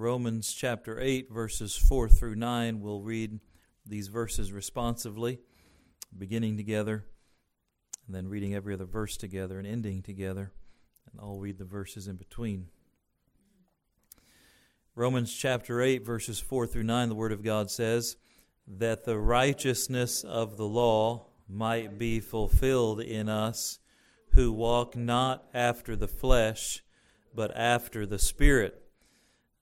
Romans chapter 8, verses 4 through 9. We'll read these verses responsively, beginning together, and then reading every other verse together and ending together. And I'll read the verses in between. Romans chapter 8, verses 4 through 9, the Word of God says, That the righteousness of the law might be fulfilled in us who walk not after the flesh, but after the Spirit.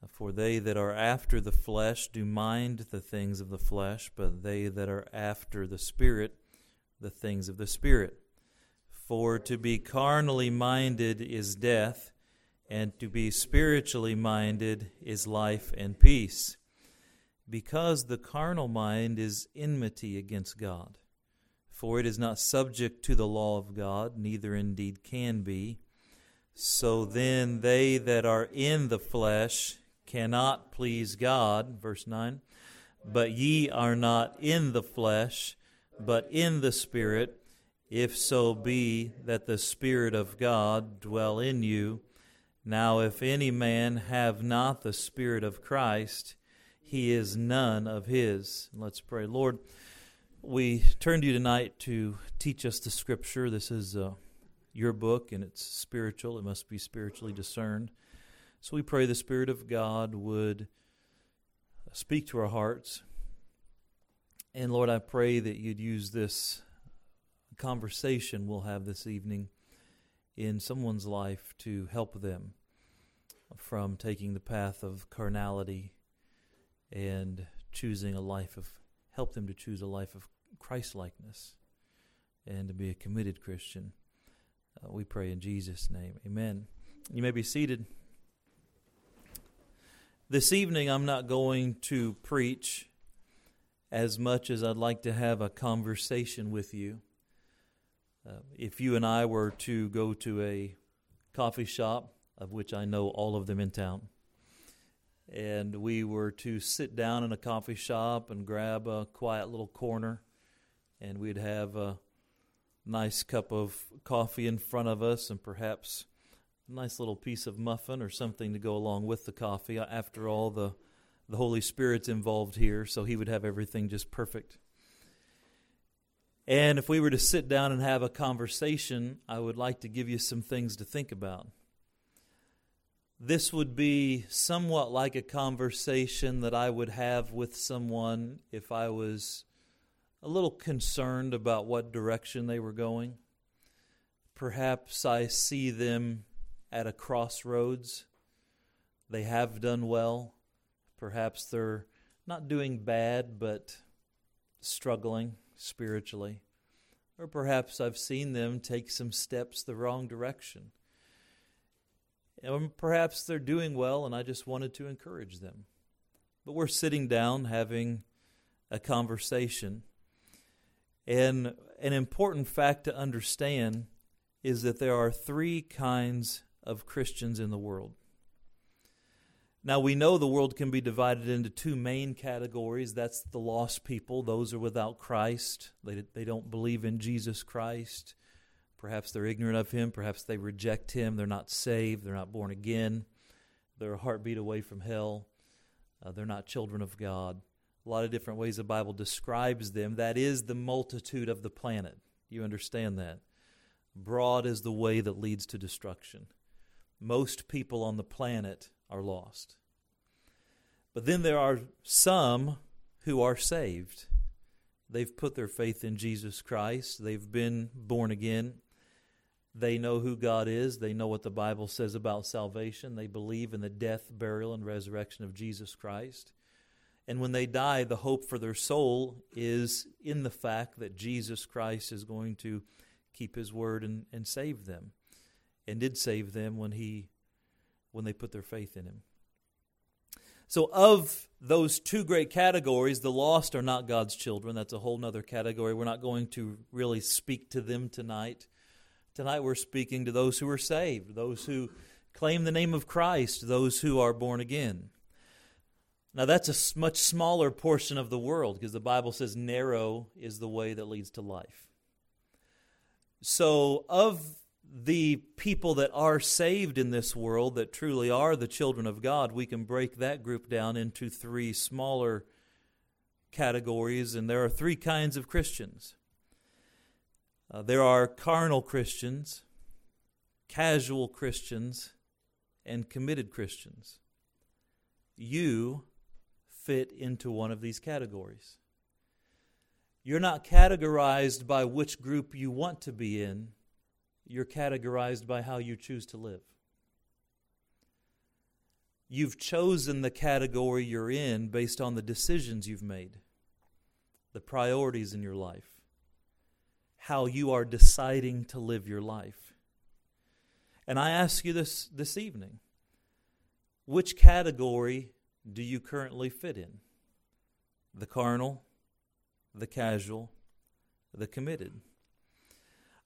For they that are after the flesh do mind the things of the flesh, but they that are after the Spirit, the things of the Spirit. For to be carnally minded is death, and to be spiritually minded is life and peace. Because the carnal mind is enmity against God. For it is not subject to the law of God, neither indeed can be. So then they that are in the flesh cannot please God. Verse 9. But ye are not in the flesh, but in the Spirit, if so be that the Spirit of God dwell in you. Now, if any man have not the Spirit of Christ, he is none of his. Let's pray. Lord, we turn to you tonight to teach us the scripture. This is uh, your book, and it's spiritual. It must be spiritually discerned. So we pray the Spirit of God would speak to our hearts. And Lord, I pray that you'd use this conversation we'll have this evening in someone's life to help them from taking the path of carnality and choosing a life of help them to choose a life of Christ likeness and to be a committed Christian. Uh, we pray in Jesus' name. Amen. You may be seated. This evening, I'm not going to preach as much as I'd like to have a conversation with you. Uh, if you and I were to go to a coffee shop, of which I know all of them in town, and we were to sit down in a coffee shop and grab a quiet little corner, and we'd have a nice cup of coffee in front of us and perhaps nice little piece of muffin or something to go along with the coffee. Uh, after all, the, the Holy Spirit's involved here, so He would have everything just perfect. And if we were to sit down and have a conversation, I would like to give you some things to think about. This would be somewhat like a conversation that I would have with someone if I was a little concerned about what direction they were going. Perhaps I see them at a crossroads. They have done well. Perhaps they're not doing bad, but struggling spiritually. Or perhaps I've seen them take some steps the wrong direction. And perhaps they're doing well, and I just wanted to encourage them. But we're sitting down having a conversation. And an important fact to understand is that there are three kinds of Christians in the world. Now, we know the world can be divided into two main categories. That's the lost people, those are without Christ. They, they don't believe in Jesus Christ. Perhaps they're ignorant of Him. Perhaps they reject Him. They're not saved. They're not born again. They're a heartbeat away from hell. Uh, they're not children of God. A lot of different ways the Bible describes them. That is the multitude of the planet. You understand that? Broad is the way that leads to destruction. Most people on the planet are lost. But then there are some who are saved. They've put their faith in Jesus Christ, they've been born again. They know who God is. They know what the Bible says about salvation. They believe in the death, burial, and resurrection of Jesus Christ. And when they die, the hope for their soul is in the fact that Jesus Christ is going to keep his word and, and save them. And did save them when he when they put their faith in him. So, of those two great categories, the lost are not God's children. That's a whole other category. We're not going to really speak to them tonight. Tonight, we're speaking to those who are saved, those who claim the name of Christ, those who are born again. Now, that's a much smaller portion of the world because the Bible says narrow is the way that leads to life. So, of the people that are saved in this world, that truly are the children of God, we can break that group down into three smaller categories, and there are three kinds of Christians. Uh, there are carnal Christians, casual Christians, and committed Christians. You fit into one of these categories. You're not categorized by which group you want to be in, you're categorized by how you choose to live. You've chosen the category you're in based on the decisions you've made, the priorities in your life, how you are deciding to live your life. And I ask you this this evening which category do you currently fit in? The carnal, the casual, the committed.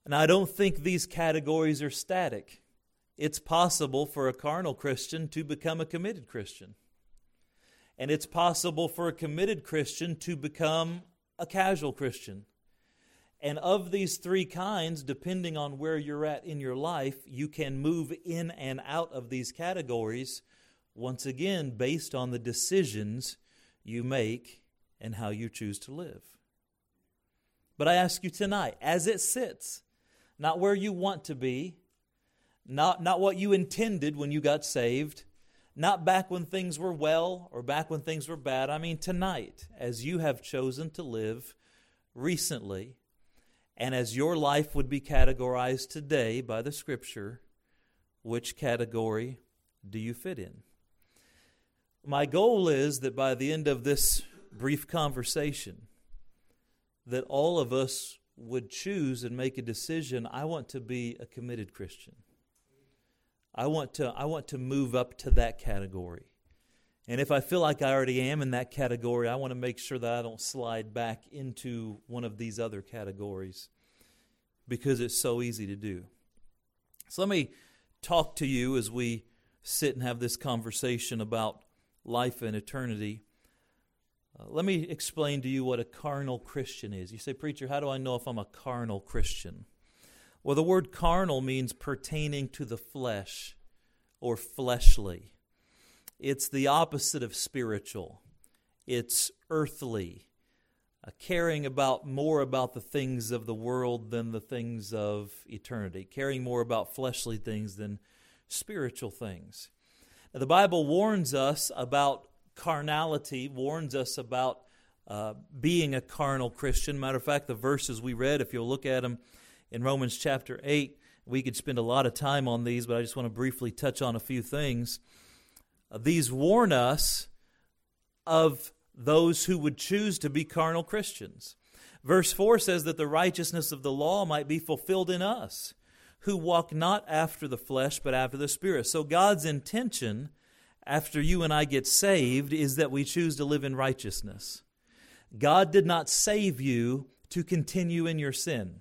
And I don't think these categories are static. It's possible for a carnal Christian to become a committed Christian. And it's possible for a committed Christian to become a casual Christian. And of these three kinds, depending on where you're at in your life, you can move in and out of these categories, once again, based on the decisions you make and how you choose to live. But I ask you tonight, as it sits, not where you want to be, not, not what you intended when you got saved, not back when things were well or back when things were bad. I mean, tonight, as you have chosen to live recently, and as your life would be categorized today by the Scripture, which category do you fit in? My goal is that by the end of this brief conversation, that all of us would choose and make a decision I want to be a committed Christian. I want to I want to move up to that category. And if I feel like I already am in that category, I want to make sure that I don't slide back into one of these other categories because it's so easy to do. So let me talk to you as we sit and have this conversation about life and eternity. Uh, let me explain to you what a carnal Christian is. You say, Preacher, how do I know if I'm a carnal Christian? Well, the word carnal means pertaining to the flesh or fleshly. It's the opposite of spiritual, it's earthly, uh, caring about more about the things of the world than the things of eternity, caring more about fleshly things than spiritual things. Now, the Bible warns us about carnality warns us about uh, being a carnal Christian. Matter of fact, the verses we read, if you'll look at them in Romans chapter 8, we could spend a lot of time on these, but I just want to briefly touch on a few things. Uh, these warn us of those who would choose to be carnal Christians. Verse 4 says that the righteousness of the law might be fulfilled in us, who walk not after the flesh, but after the Spirit. So God's intention after you and I get saved is that we choose to live in righteousness. God did not save you to continue in your sin.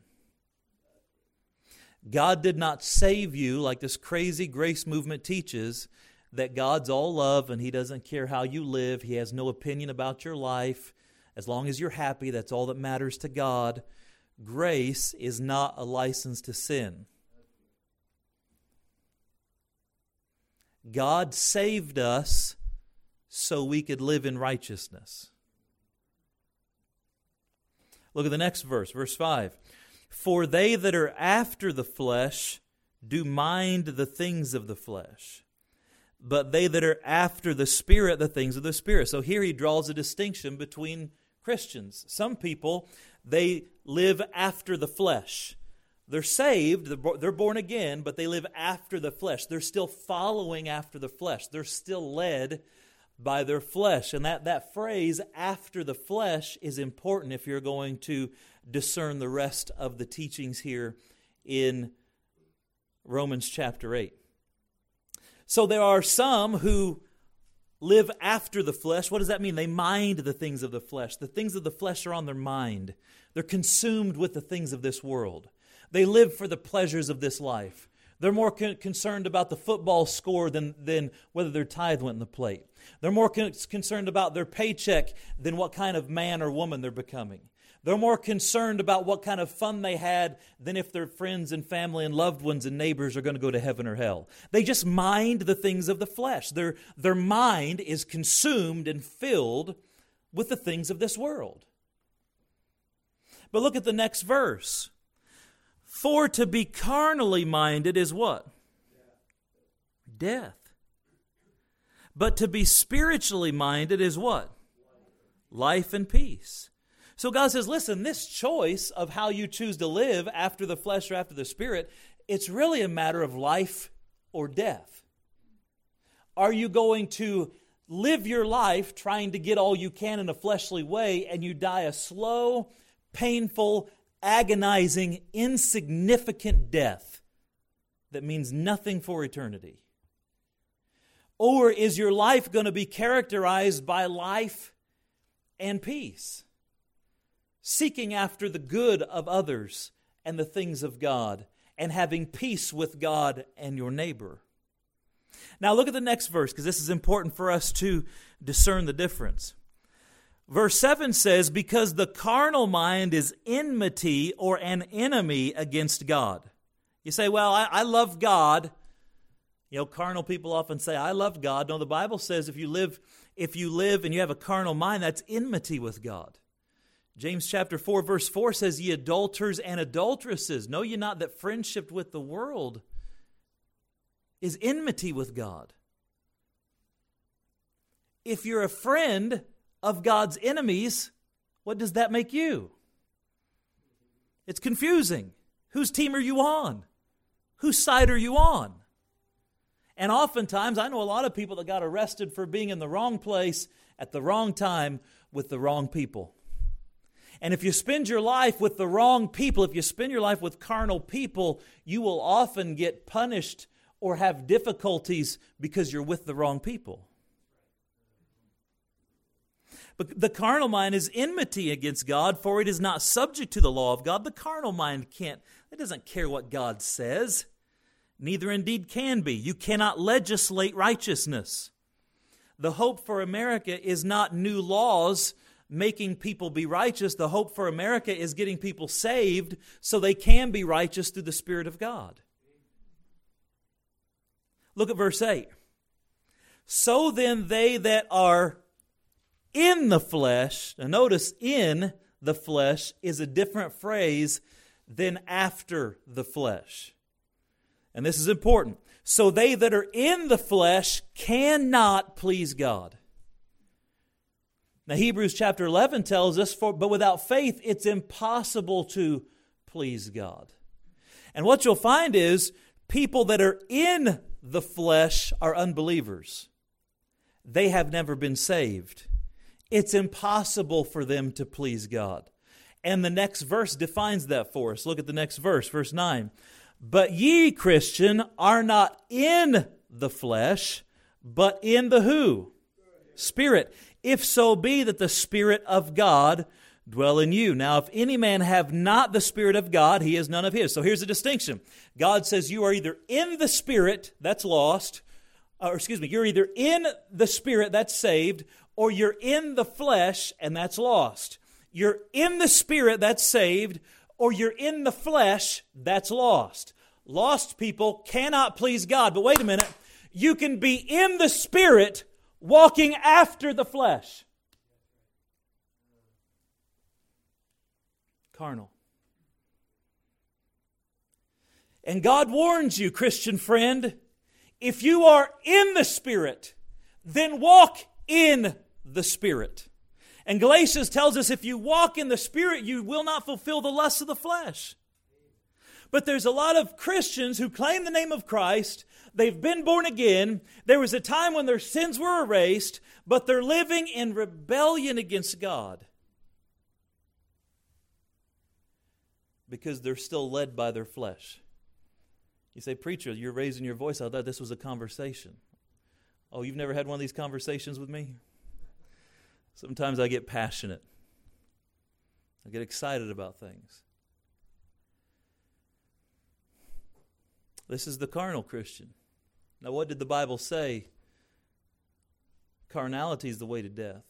God did not save you like this crazy grace movement teaches that God's all love and He doesn't care how you live. He has no opinion about your life. As long as you're happy, that's all that matters to God. Grace is not a license to sin. God saved us so we could live in righteousness. Look at the next verse, verse 5. For they that are after the flesh do mind the things of the flesh, but they that are after the Spirit, the things of the Spirit. So here he draws a distinction between Christians. Some people, they live after the flesh. They're saved, they're born again, but they live after the flesh. They're still following after the flesh. They're still led by their flesh. And that, that phrase, after the flesh, is important if you're going to discern the rest of the teachings here in Romans chapter 8. So there are some who live after the flesh. What does that mean? They mind the things of the flesh. The things of the flesh are on their mind, they're consumed with the things of this world. They live for the pleasures of this life. They're more con- concerned about the football score than, than whether their tithe went in the plate. They're more con- concerned about their paycheck than what kind of man or woman they're becoming. They're more concerned about what kind of fun they had than if their friends and family and loved ones and neighbors are going to go to heaven or hell. They just mind the things of the flesh. Their, their mind is consumed and filled with the things of this world. But look at the next verse. For to be carnally minded is what? Death. But to be spiritually minded is what? Life and peace. So God says, listen, this choice of how you choose to live after the flesh or after the spirit, it's really a matter of life or death. Are you going to live your life trying to get all you can in a fleshly way and you die a slow, painful, agonizing, insignificant death that means nothing for eternity? Or is your life going to be characterized by life and peace? seeking after the good of others and the things of God, and having peace with God and your neighbor. Now, look at the next verse because this is important for us to discern the difference. Verse 7 says, Because the carnal mind is enmity or an enemy against God. You say, Well, I, I love God. You know, carnal people often say, I love God. No, the Bible says if you live, if you live and you have a carnal mind, that's enmity with God. James chapter 4, verse 4 says, Ye adulterers and adulteresses, know ye not that friendship with the world is enmity with God? If you're a friend of God's enemies, what does that make you? It's confusing. Whose team are you on? Whose side are you on? And oftentimes, I know a lot of people that got arrested for being in the wrong place at the wrong time with the wrong people. And if you spend your life with the wrong people, if you spend your life with carnal people, you will often get punished or have difficulties because you're with the wrong people. But the carnal mind is enmity against God, for it is not subject to the law of God. The carnal mind can't, it doesn't care what God says. Neither indeed can be. You cannot legislate righteousness. The hope for America is not new laws making people be righteous. The hope for America is getting people saved so they can be righteous through the Spirit of God. Look at verse 8. So then, they that are in the flesh, now notice in the flesh is a different phrase than after the flesh. And this is important. So they that are in the flesh cannot please God. Now, Hebrews chapter 11 tells us, for, but without faith, it's impossible to please God. And what you'll find is people that are in the flesh are unbelievers. They have never been saved. It's impossible for them to please God. And the next verse defines that for us. Look at the next verse, verse 9. But ye, Christian, are not in the flesh, but in the who? Spirit if so be that the Spirit of God dwell in you. Now, if any man have not the Spirit of God, he is none of his. So here's a distinction God says you are either in the Spirit, that's lost, or excuse me, you're either in the Spirit, that's saved, or you're in the flesh, and that's lost. You're in the Spirit, that's saved, or you're in the flesh, that's lost. Lost people cannot please God. But wait a minute. You can be in the Spirit walking after the flesh. Carnal. And God warns you, Christian friend, if you are in the Spirit, then walk in the Spirit. And Galatians tells us if you walk in the Spirit, you will not fulfill the lusts of the flesh. But there's a lot of Christians who claim the name of Christ, They've been born again. There was a time when their sins were erased, but they're living in rebellion against God because they're still led by their flesh. You say, Preacher, you're raising your voice. I thought this was a conversation. Oh, you've never had one of these conversations with me? Sometimes I get passionate, I get excited about things. This is the carnal Christian. Now, what did the Bible say? Carnality is the way to death.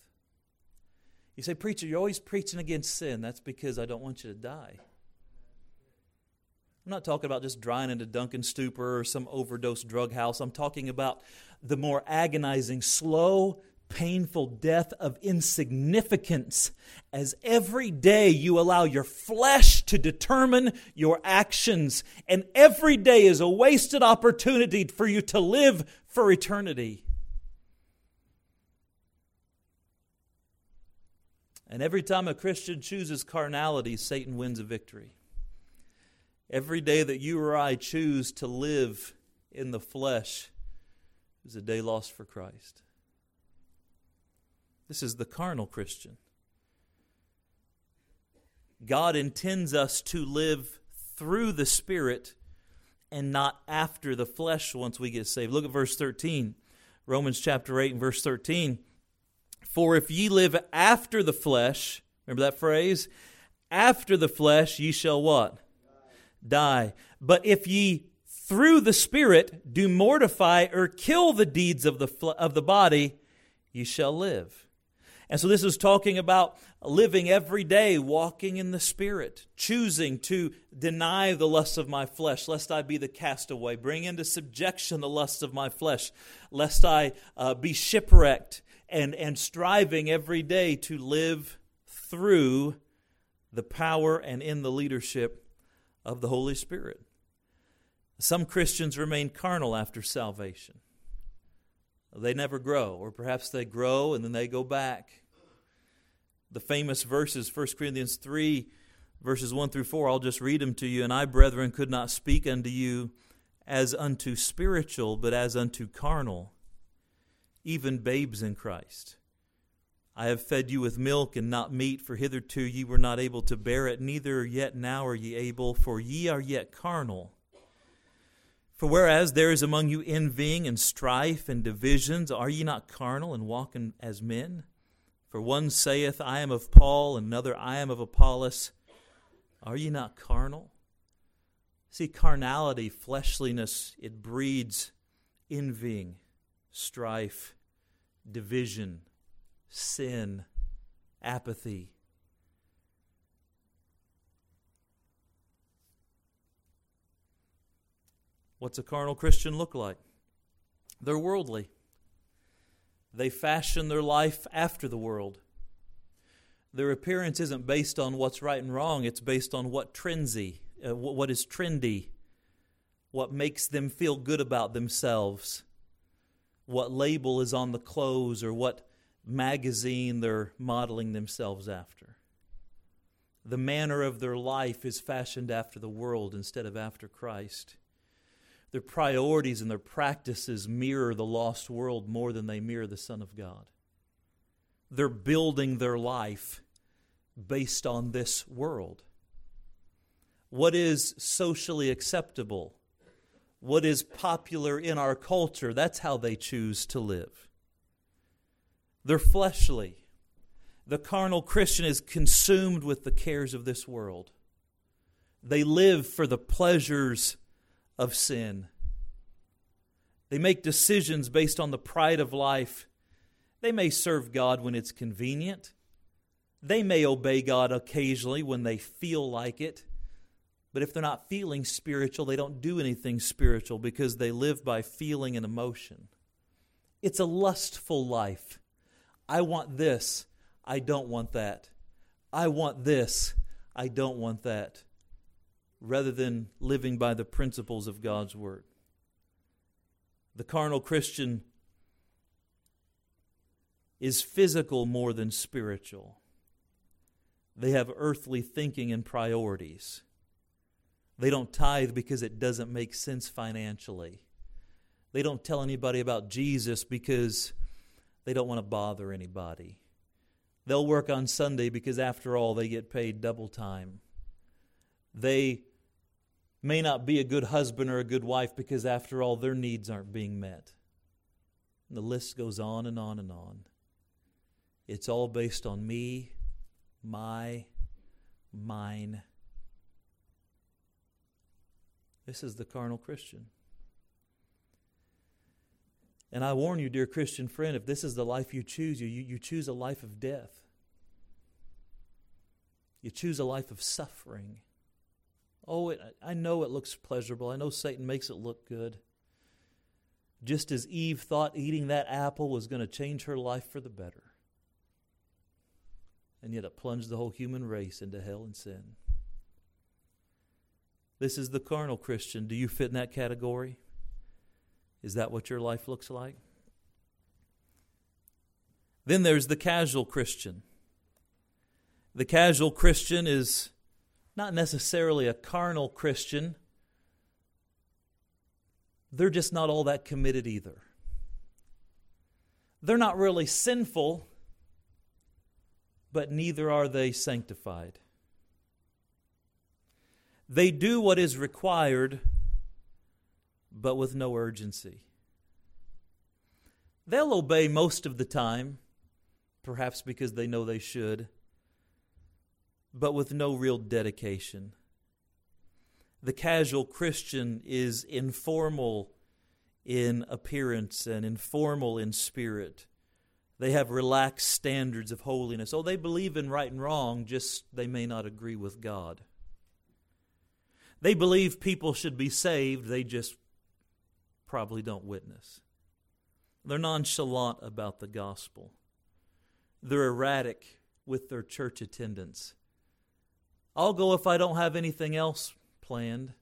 You say, Preacher, you're always preaching against sin. That's because I don't want you to die. I'm not talking about just drying into Duncan stupor or some overdose drug house. I'm talking about the more agonizing, slow, painful death of insignificance as every day you allow your flesh to determine your actions, and every day is a wasted opportunity for you to live for eternity. And every time a Christian chooses carnality, Satan wins a victory. Every day that you or I choose to live in the flesh is a day lost for Christ. This is the carnal Christian. God intends us to live through the Spirit and not after the flesh once we get saved. Look at verse 13. Romans chapter 8 and verse 13. For if ye live after the flesh, remember that phrase? After the flesh ye shall what? Die. But if ye through the Spirit do mortify or kill the deeds of the, of the body, ye shall live. And so this is talking about living every day, walking in the Spirit, choosing to deny the lusts of my flesh, lest I be the castaway, bring into subjection the lusts of my flesh, lest I uh, be shipwrecked, and, and striving every day to live through the power and in the leadership of the Holy Spirit. Some Christians remain carnal after salvation. They never grow, or perhaps they grow and then they go back the famous verses, 1 Corinthians 3, verses 1 through 4. I'll just read them to you. And I, brethren, could not speak unto you as unto spiritual, but as unto carnal, even babes in Christ. I have fed you with milk and not meat, for hitherto ye were not able to bear it, neither yet now are ye able, for ye are yet carnal. For whereas there is among you envying and strife and divisions, are ye not carnal and walking as men? For one saith, I am of Paul, another, I am of Apollos. Are ye not carnal? See, carnality, fleshliness, it breeds envying, strife, division, sin, apathy. What's a carnal Christian look like? They're worldly. They fashion their life after the world. Their appearance isn't based on what's right and wrong, it's based on what trendy, uh, what is trendy, what makes them feel good about themselves, what label is on the clothes, or what magazine they're modeling themselves after. The manner of their life is fashioned after the world instead of after Christ. Their priorities and their practices mirror the lost world more than they mirror the Son of God. They're building their life based on this world. What is socially acceptable? What is popular in our culture? That's how they choose to live. They're fleshly. The carnal Christian is consumed with the cares of this world. They live for the pleasures of sin. They make decisions based on the pride of life. They may serve God when it's convenient. They may obey God occasionally when they feel like it. But if they're not feeling spiritual, they don't do anything spiritual because they live by feeling and emotion. It's a lustful life. I want this. I don't want that. I want this. I don't want that rather than living by the principles of God's Word. The carnal Christian is physical more than spiritual. They have earthly thinking and priorities. They don't tithe because it doesn't make sense financially. They don't tell anybody about Jesus because they don't want to bother anybody. They'll work on Sunday because, after all, they get paid double time. They may not be a good husband or a good wife because, after all, their needs aren't being met. And the list goes on and on and on. It's all based on me, my, mine. This is the carnal Christian. And I warn you, dear Christian friend, if this is the life you choose, you, you choose a life of death. You choose a life of suffering. Oh, it, I know it looks pleasurable. I know Satan makes it look good. Just as Eve thought eating that apple was going to change her life for the better. And yet it plunged the whole human race into hell and sin. This is the carnal Christian. Do you fit in that category? Is that what your life looks like? Then there's the casual Christian. The casual Christian is not necessarily a carnal Christian, they're just not all that committed either. They're not really sinful, but neither are they sanctified. They do what is required, but with no urgency. They'll obey most of the time, perhaps because they know they should, but with no real dedication. The casual Christian is informal in appearance and informal in spirit. They have relaxed standards of holiness. Oh, they believe in right and wrong, just they may not agree with God. They believe people should be saved, they just probably don't witness. They're nonchalant about the gospel. They're erratic with their church attendance. I'll go if I don't have anything else planned.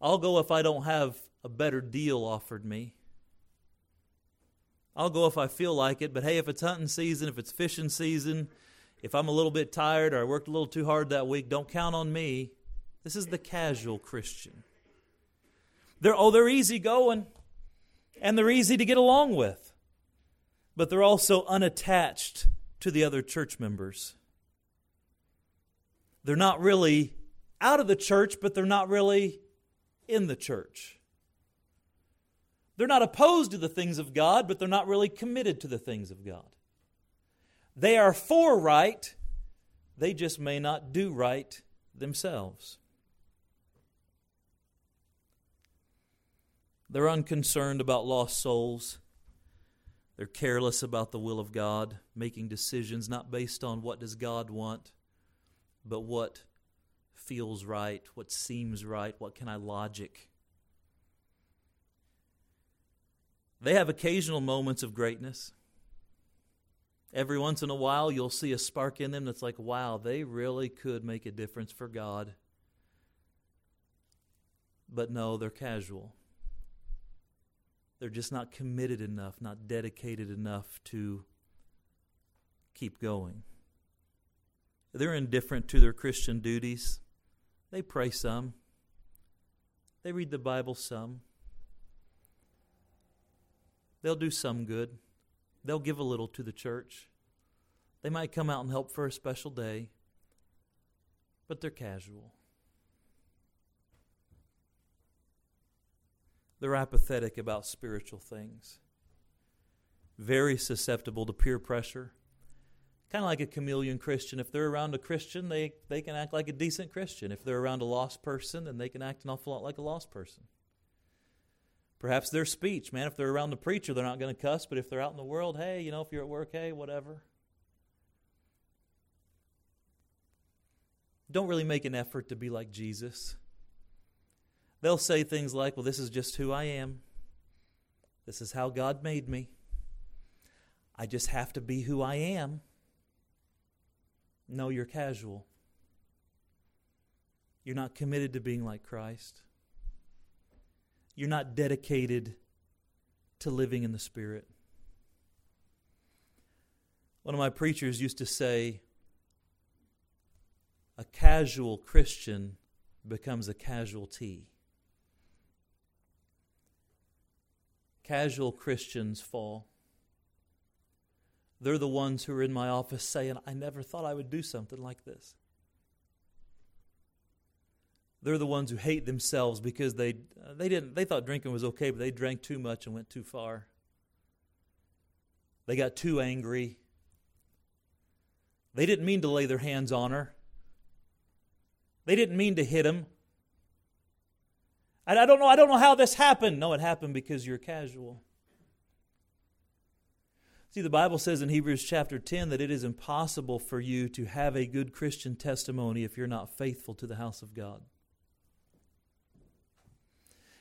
I'll go if I don't have a better deal offered me. I'll go if I feel like it, but hey, if it's hunting season, if it's fishing season, if I'm a little bit tired or I worked a little too hard that week, don't count on me. This is the casual Christian. They're oh, they're easy going and they're easy to get along with. But they're also unattached to the other church members. They're not really out of the church, but they're not really in the church. They're not opposed to the things of God, but they're not really committed to the things of God. They are for right, they just may not do right themselves. They're unconcerned about lost souls. They're careless about the will of God, making decisions not based on what does God want, but what feels right, what seems right, what can I logic. They have occasional moments of greatness. Every once in a while, you'll see a spark in them that's like, wow, they really could make a difference for God. But no, they're casual. They're just not committed enough, not dedicated enough to keep going. They're indifferent to their Christian duties. They pray some, they read the Bible some. They'll do some good. They'll give a little to the church. They might come out and help for a special day, but they're casual. They're apathetic about spiritual things, very susceptible to peer pressure. Kind of like a chameleon Christian. If they're around a Christian, they, they can act like a decent Christian. If they're around a lost person, then they can act an awful lot like a lost person. Perhaps their speech, man, if they're around the preacher, they're not going to cuss, but if they're out in the world, hey, you know, if you're at work, hey, whatever. Don't really make an effort to be like Jesus. They'll say things like, well, this is just who I am. This is how God made me. I just have to be who I am. No, you're casual. You're not committed to being like Christ. You're not dedicated to living in the Spirit. One of my preachers used to say, a casual Christian becomes a casualty. Casual Christians fall. They're the ones who are in my office saying, I never thought I would do something like this. They're the ones who hate themselves because they, uh, they, didn't, they thought drinking was okay, but they drank too much and went too far. They got too angry. They didn't mean to lay their hands on her. They didn't mean to hit him. I, I don't know. I don't know how this happened. No, it happened because you're casual. See, the Bible says in Hebrews chapter 10 that it is impossible for you to have a good Christian testimony if you're not faithful to the house of God.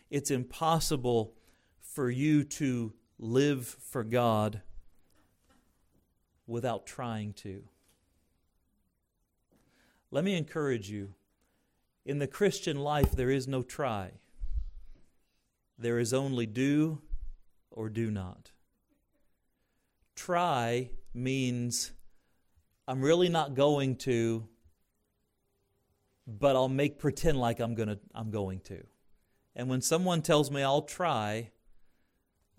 It's impossible for you to live for God without trying to. Let me encourage you in the Christian life, there is no try, there is only do or do not. Try means I'm really not going to, but I'll make pretend like I'm gonna I'm going to. And when someone tells me I'll try,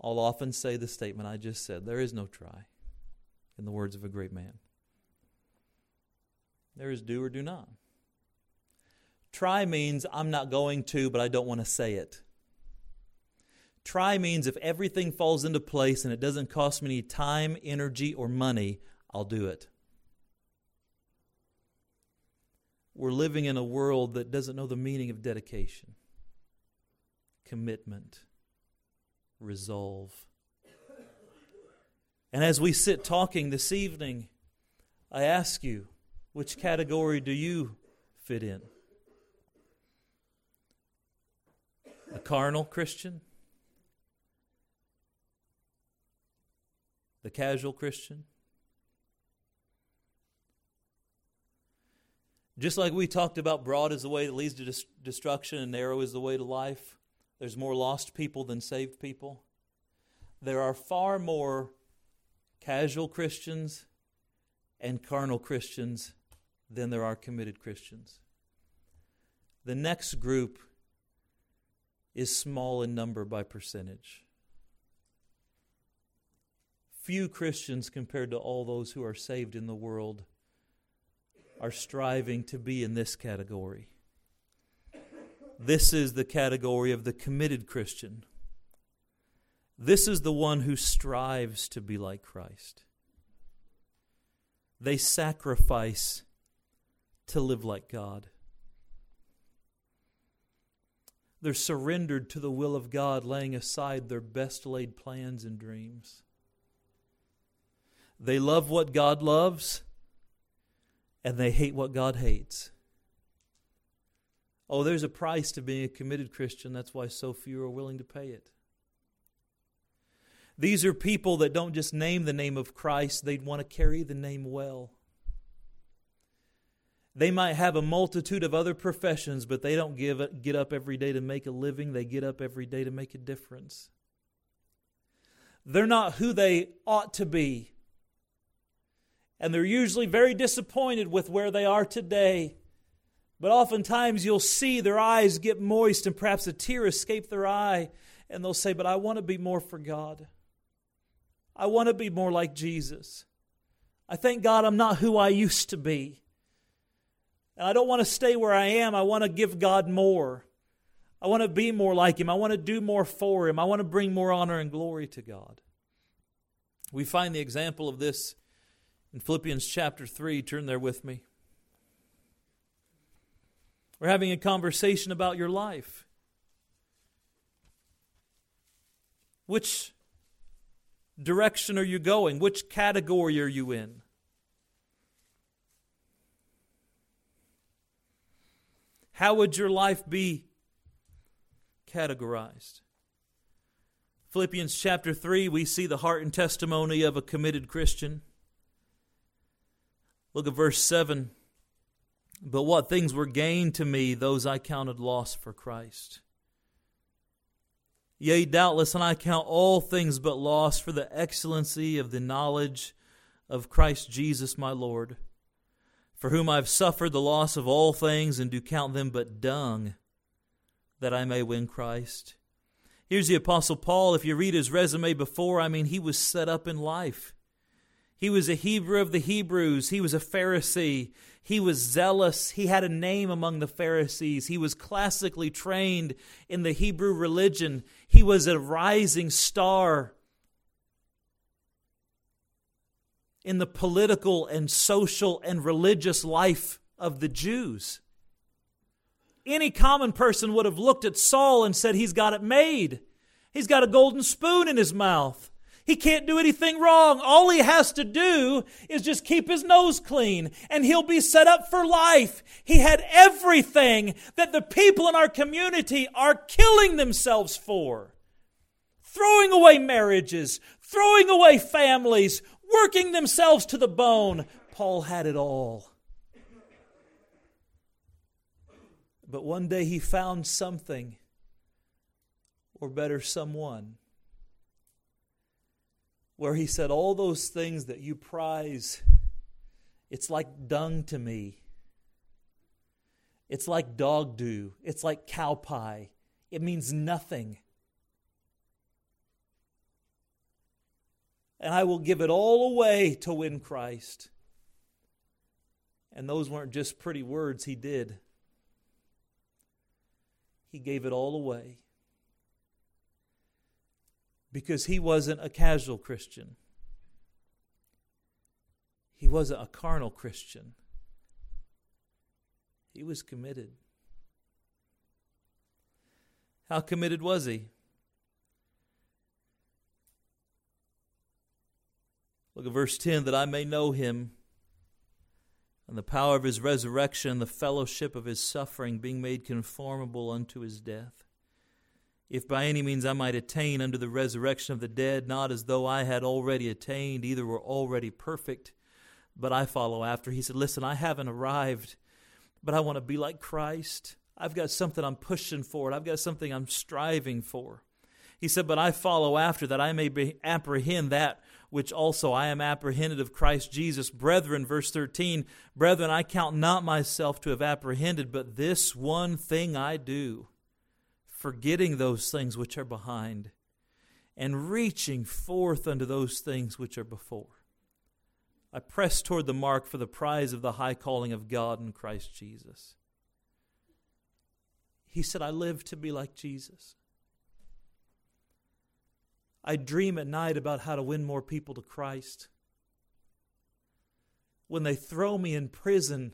I'll often say the statement I just said there is no try, in the words of a great man. There is do or do not. Try means I'm not going to, but I don't want to say it. Try means if everything falls into place and it doesn't cost me any time, energy, or money, I'll do it. We're living in a world that doesn't know the meaning of dedication, commitment, resolve. And as we sit talking this evening, I ask you, which category do you fit in? A carnal Christian? The casual Christian. Just like we talked about, broad is the way that leads to destruction and narrow is the way to life. There's more lost people than saved people. There are far more casual Christians and carnal Christians than there are committed Christians. The next group is small in number by percentage few Christians compared to all those who are saved in the world are striving to be in this category. This is the category of the committed Christian. This is the one who strives to be like Christ. They sacrifice to live like God. They're surrendered to the will of God, laying aside their best laid plans and dreams. They love what God loves, and they hate what God hates. Oh, there's a price to being a committed Christian. That's why so few are willing to pay it. These are people that don't just name the name of Christ, they'd want to carry the name well. They might have a multitude of other professions, but they don't give, get up every day to make a living. They get up every day to make a difference. They're not who they ought to be and they're usually very disappointed with where they are today. But oftentimes you'll see their eyes get moist and perhaps a tear escape their eye, and they'll say, But I want to be more for God. I want to be more like Jesus. I thank God I'm not who I used to be. And I don't want to stay where I am. I want to give God more. I want to be more like Him. I want to do more for Him. I want to bring more honor and glory to God. We find the example of this in Philippians chapter 3. Turn there with me. We're having a conversation about your life. Which direction are you going? Which category are you in? How would your life be categorized? Philippians chapter 3, we see the heart and testimony of a committed Christian. Look at verse 7. But what things were gained to me, those I counted loss for Christ. Yea, doubtless, and I count all things but loss for the excellency of the knowledge of Christ Jesus my Lord, for whom I have suffered the loss of all things, and do count them but dung, that I may win Christ. Here's the Apostle Paul. If you read his resume before, I mean, he was set up in life. He was a Hebrew of the Hebrews. He was a Pharisee. He was zealous. He had a name among the Pharisees. He was classically trained in the Hebrew religion. He was a rising star in the political and social and religious life of the Jews. Any common person would have looked at Saul and said, He's got it made. He's got a golden spoon in his mouth. He can't do anything wrong. All he has to do is just keep his nose clean and he'll be set up for life. He had everything that the people in our community are killing themselves for. Throwing away marriages, throwing away families, working themselves to the bone. Paul had it all. But one day he found something, or better, someone, where he said, All those things that you prize, it's like dung to me. It's like dog do. It's like cow pie. It means nothing. And I will give it all away to win Christ. And those weren't just pretty words, he did. He gave it all away. Because he wasn't a casual Christian, he wasn't a carnal Christian. He was committed. How committed was he? Look at verse 10 that I may know him and the power of his resurrection, and the fellowship of his suffering, being made conformable unto his death. If by any means I might attain unto the resurrection of the dead, not as though I had already attained, either were already perfect, but I follow after. He said, Listen, I haven't arrived, but I want to be like Christ. I've got something I'm pushing for, I've got something I'm striving for. He said, But I follow after that I may be, apprehend that which also I am apprehended of Christ Jesus. Brethren, verse 13, brethren, I count not myself to have apprehended, but this one thing I do, forgetting those things which are behind, and reaching forth unto those things which are before. I press toward the mark for the prize of the high calling of God in Christ Jesus. He said, I live to be like Jesus. I dream at night about how to win more people to Christ. When they throw me in prison,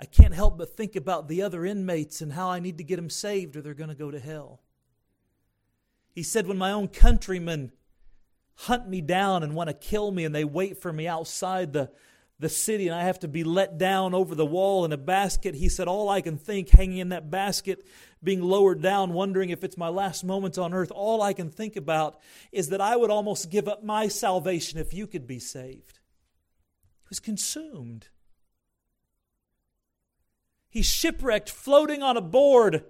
I can't help but think about the other inmates and how I need to get them saved or they're going to go to hell. He said, When my own countrymen hunt me down and want to kill me and they wait for me outside the, the city and I have to be let down over the wall in a basket. He said, All I can think hanging in that basket, being lowered down, wondering if it's my last moments on earth, all I can think about is that I would almost give up my salvation if you could be saved. He was consumed. He's shipwrecked, floating on a board,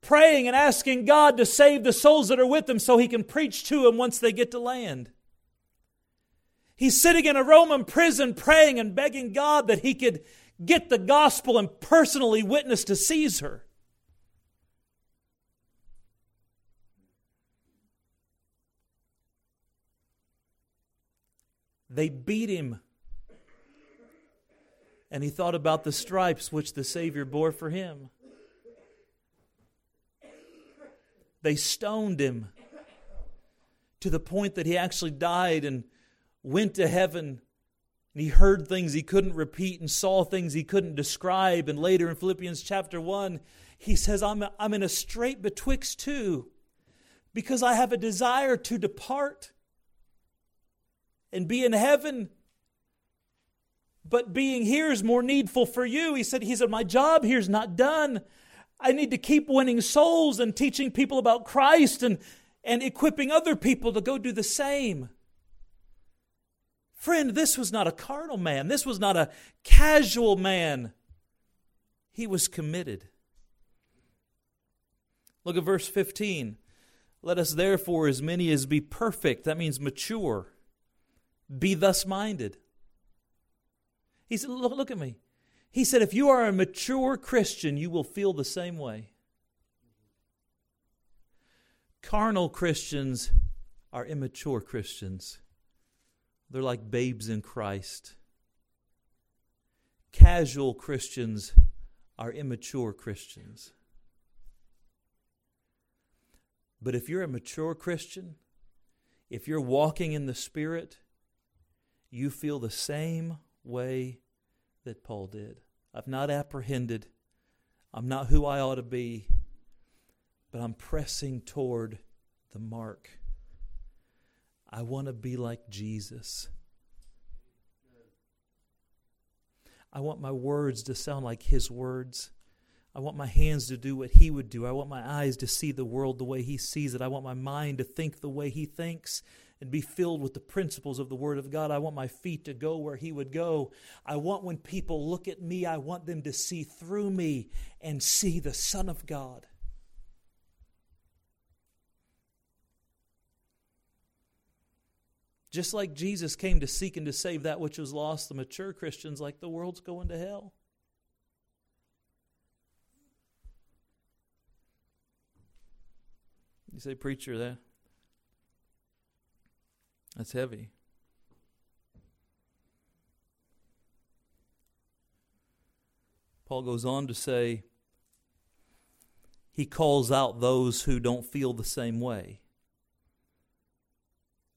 praying and asking God to save the souls that are with him so he can preach to them once they get to land. He's sitting in a Roman prison praying and begging God that he could get the gospel and personally witness to Caesar. They beat him. And he thought about the stripes which the Savior bore for him. They stoned him to the point that he actually died and went to heaven and he heard things he couldn't repeat and saw things he couldn't describe. And later in Philippians chapter 1, he says, I'm, I'm in a strait betwixt two because I have a desire to depart and be in heaven. But being here is more needful for you. He said, he said, My job here is not done. I need to keep winning souls and teaching people about Christ and, and equipping other people to go do the same. Friend, this was not a carnal man. This was not a casual man. He was committed. Look at verse 15. Let us therefore, as many as be perfect, that means mature, be thus minded. He said, look, look at me. He said, if you are a mature Christian, you will feel the same way. Carnal Christians are immature Christians. They're like babes in Christ. Casual Christians are immature Christians. But if you're a mature Christian, if you're walking in the Spirit, you feel the same way that Paul did. I've not apprehended. I'm not who I ought to be, but I'm pressing toward the mark I want to be like Jesus. I want my words to sound like His words. I want my hands to do what He would do. I want my eyes to see the world the way He sees it. I want my mind to think the way He thinks and be filled with the principles of the Word of God. I want my feet to go where He would go. I want when people look at me, I want them to see through me and see the Son of God. Just like Jesus came to seek and to save that which was lost, the mature Christians, like the world's going to hell. You say, preacher, that that's heavy. Paul goes on to say, he calls out those who don't feel the same way.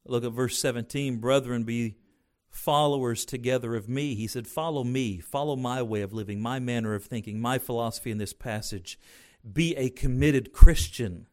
Look at verse 17 Brethren, be followers together of me. He said, Follow me, follow my way of living, my manner of thinking, my philosophy in this passage. Be a committed Christian.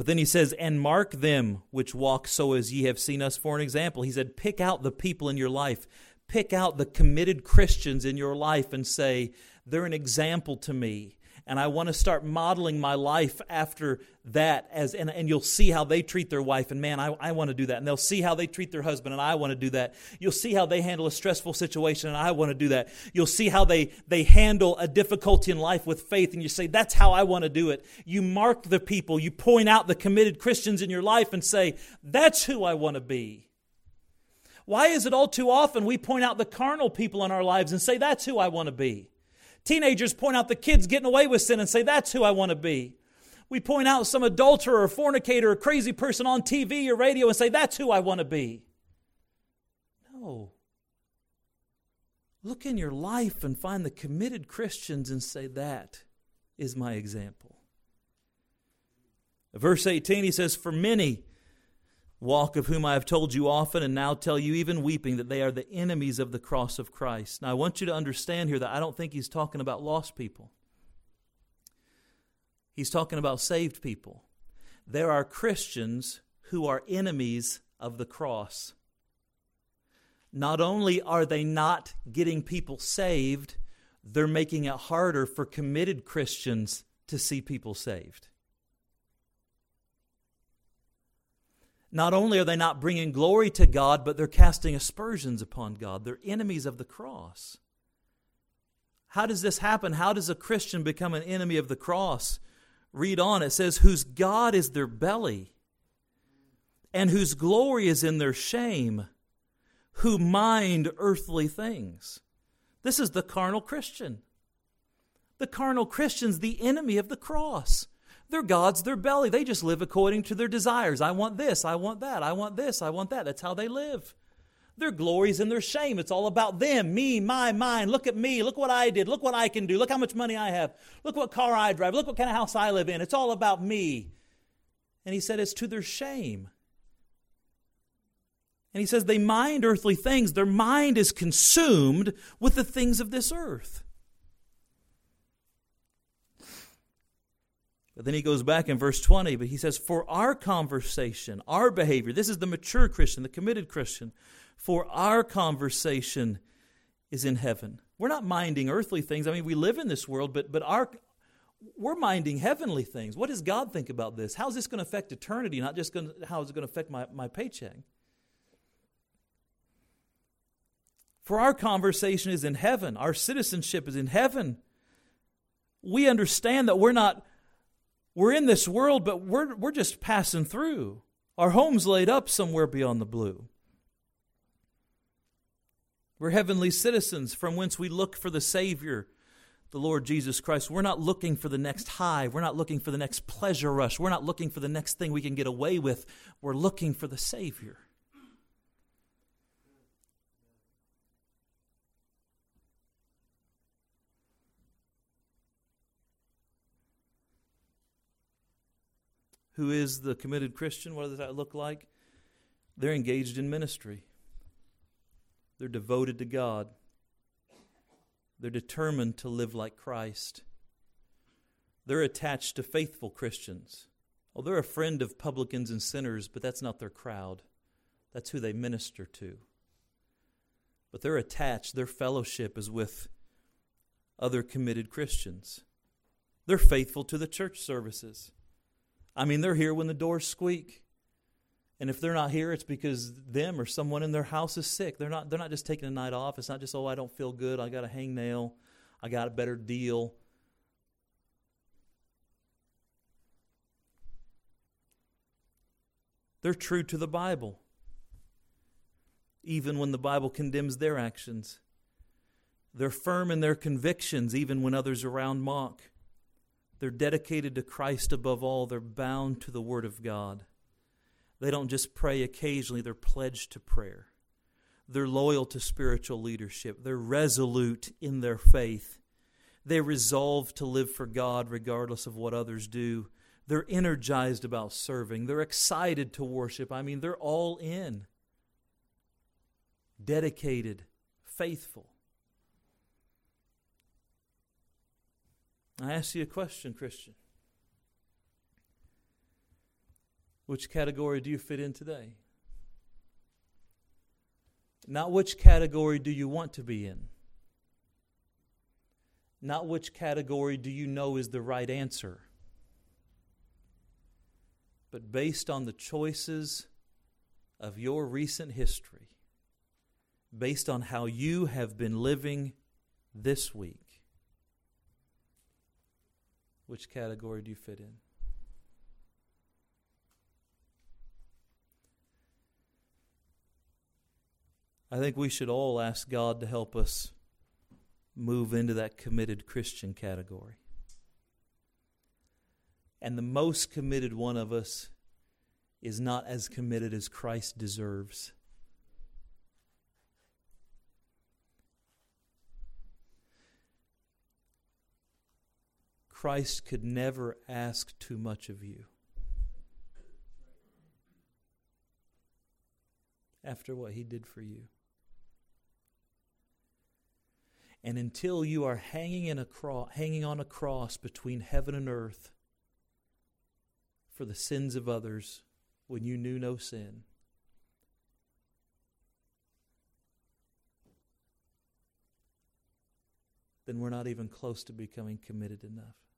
But then he says, And mark them which walk so as ye have seen us for an example. He said, Pick out the people in your life, pick out the committed Christians in your life and say, They're an example to me and I want to start modeling my life after that as and, and you'll see how they treat their wife and man I, I want to do that. And they'll see how they treat their husband and I want to do that. You'll see how they handle a stressful situation and I want to do that. You'll see how they they handle a difficulty in life with faith and you say that's how I want to do it. You mark the people. You point out the committed Christians in your life and say that's who I want to be. Why is it all too often we point out the carnal people in our lives and say that's who I want to be Teenagers point out the kids getting away with sin and say, That's who I want to be. We point out some adulterer or fornicator or crazy person on TV or radio and say, That's who I want to be. No. Look in your life and find the committed Christians and say, That is my example. Verse 18, he says, For many walk of whom I have told you often and now tell you even weeping that they are the enemies of the cross of Christ. Now I want you to understand here that I don't think he's talking about lost people. He's talking about saved people. There are Christians who are enemies of the cross. Not only are they not getting people saved, they're making it harder for committed Christians to see people saved. Not only are they not bringing glory to God, but they're casting aspersions upon God. They're enemies of the cross. How does this happen? How does a Christian become an enemy of the cross? Read on. It says, Whose God is their belly, and whose glory is in their shame, who mind earthly things. This is the carnal Christian. The carnal Christian's the enemy of the cross. Their God's their belly. They just live according to their desires. I want this, I want that, I want this, I want that. That's how they live. Their glories and their shame. It's all about them, me, my, mine. Look at me. Look what I did. Look what I can do. Look how much money I have. Look what car I drive. Look what kind of house I live in. It's all about me. And he said it's to their shame. And he says they mind earthly things. Their mind is consumed with the things of this earth. But then he goes back in verse 20, but he says, For our conversation, our behavior, this is the mature Christian, the committed Christian, for our conversation is in heaven. We're not minding earthly things. I mean, we live in this world, but, but our, we're minding heavenly things. What does God think about this? How's this going to affect eternity, not just going to, how is it going to affect my, my paycheck? For our conversation is in heaven, our citizenship is in heaven. We understand that we're not we're in this world, but we're, we're just passing through. Our home's laid up somewhere beyond the blue. We're heavenly citizens from whence we look for the Savior, the Lord Jesus Christ. We're not looking for the next high. We're not looking for the next pleasure rush. We're not looking for the next thing we can get away with. We're looking for the Savior. Who is the committed Christian, what does that look like? They're engaged in ministry, they're devoted to God, they're determined to live like Christ. They're attached to faithful Christians. Oh, they're a friend of publicans and sinners, but that's not their crowd. That's who they minister to. But they're attached, their fellowship is with other committed Christians. They're faithful to the church services. I mean, they're here when the doors squeak. And if they're not here, it's because them or someone in their house is sick. They're not, they're not just taking a night off. It's not just, oh, I don't feel good. I got a hangnail. I got a better deal. They're true to the Bible, even when the Bible condemns their actions. They're firm in their convictions, even when others around mock. They're dedicated to Christ above all. They're bound to the Word of God. They don't just pray occasionally, they're pledged to prayer. They're loyal to spiritual leadership. They're resolute in their faith. They resolve to live for God regardless of what others do. They're energized about serving. They're excited to worship. I mean, they're all in, dedicated, faithful. I ask you a question, Christian. Which category do you fit in today? Not which category do you want to be in. Not which category do you know is the right answer but based on the choices of your recent history, based on how you have been living this week. Which category do you fit in? I think we should all ask God to help us move into that committed Christian category. And the most committed one of us is not as committed as Christ deserves. Christ could never ask too much of you. After what he did for you. And until you are hanging, in a cro- hanging on a cross between heaven and earth, for the sins of others when you knew no sin. Then we're not even close to becoming committed enough.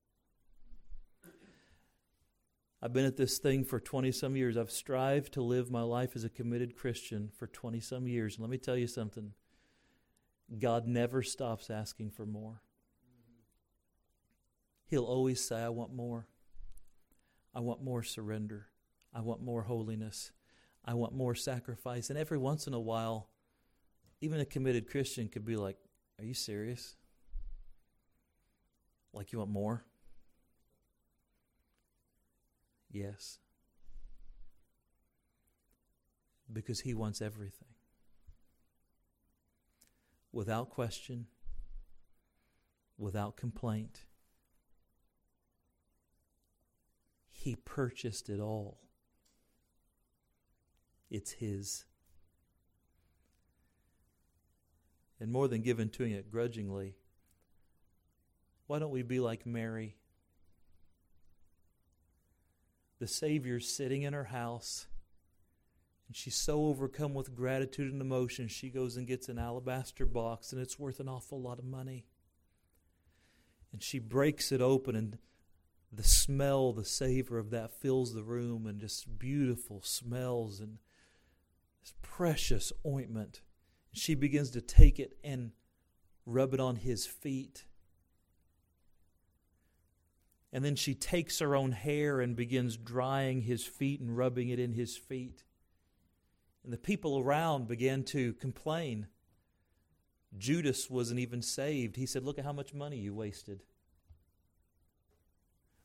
I've been at this thing for 20 some years. I've strived to live my life as a committed Christian for 20 some years. And let me tell you something God never stops asking for more. He'll always say, I want more. I want more surrender. I want more holiness. I want more sacrifice. And every once in a while, even a committed Christian could be like, Are you serious? Like you want more? Yes. Because he wants everything. Without question, without complaint. He purchased it all. It's His. And more than given to it grudgingly, why don't we be like Mary? The Savior's sitting in her house, and she's so overcome with gratitude and emotion, she goes and gets an alabaster box, and it's worth an awful lot of money. And she breaks it open and the smell, the savor of that fills the room, and just beautiful smells and this precious ointment. She begins to take it and rub it on his feet. And then she takes her own hair and begins drying his feet and rubbing it in his feet. And the people around began to complain. Judas wasn't even saved. He said, Look at how much money you wasted.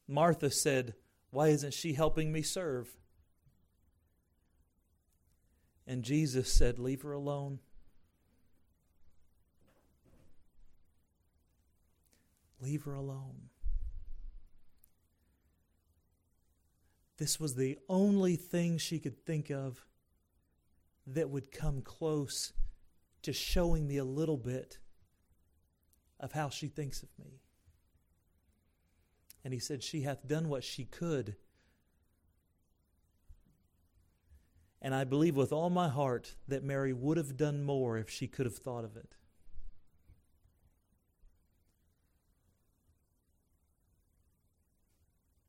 Martha said, Why isn't she helping me serve? And Jesus said, Leave her alone. Leave her alone. This was the only thing she could think of that would come close to showing me a little bit of how she thinks of me. And he said, She hath done what she could, And I believe with all my heart that Mary would have done more if she could have thought of it.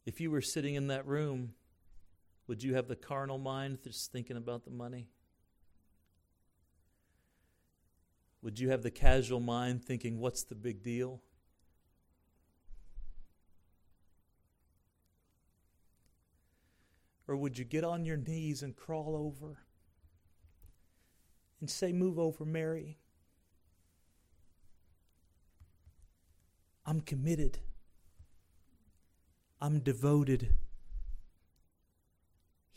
If you were sitting in that room, would you have the carnal mind just thinking about the money? Would you have the casual mind thinking, what's the big deal? Or would you get on your knees and crawl over and say, Move over, Mary? I'm committed. I'm devoted.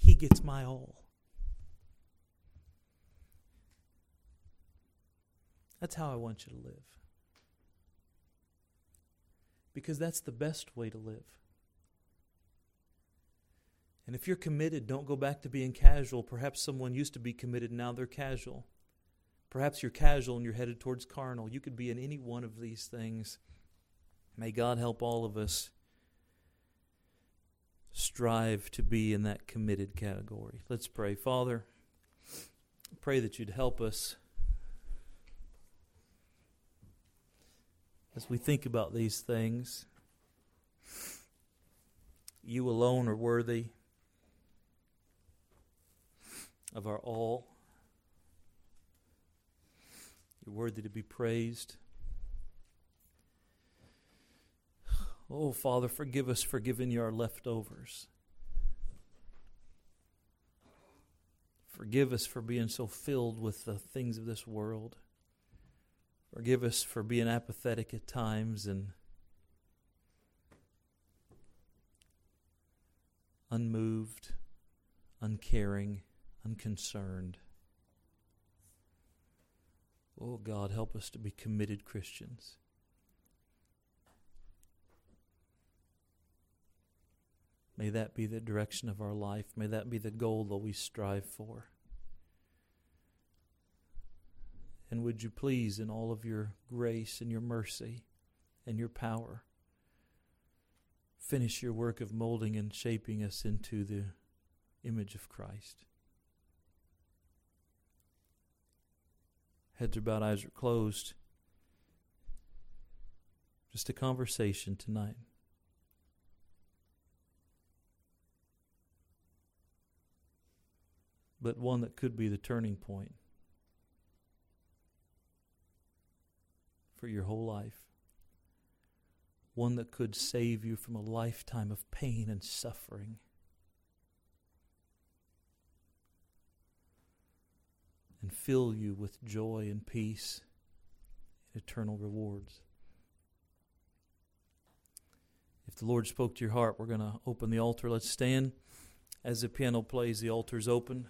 He gets my all. That's how I want you to live. Because that's the best way to live. And if you're committed, don't go back to being casual. Perhaps someone used to be committed, now they're casual. Perhaps you're casual and you're headed towards carnal. You could be in any one of these things. May God help all of us strive to be in that committed category. Let's pray. Father, pray that you'd help us as we think about these things. You alone are worthy of our all. You're worthy to be praised. Oh, Father, forgive us for giving you our leftovers. Forgive us for being so filled with the things of this world. Forgive us for being apathetic at times and unmoved, uncaring, unconcerned. Oh God, help us to be committed Christians. May that be the direction of our life. May that be the goal that we strive for. And would you please, in all of your grace and your mercy and your power, finish your work of molding and shaping us into the image of Christ? Heads are bowed, eyes are closed. Just a conversation tonight. But one that could be the turning point for your whole life. One that could save you from a lifetime of pain and suffering. And fill you with joy and peace and eternal rewards. If the Lord spoke to your heart, we're going to open the altar. Let's stand as the piano plays, the altar's open.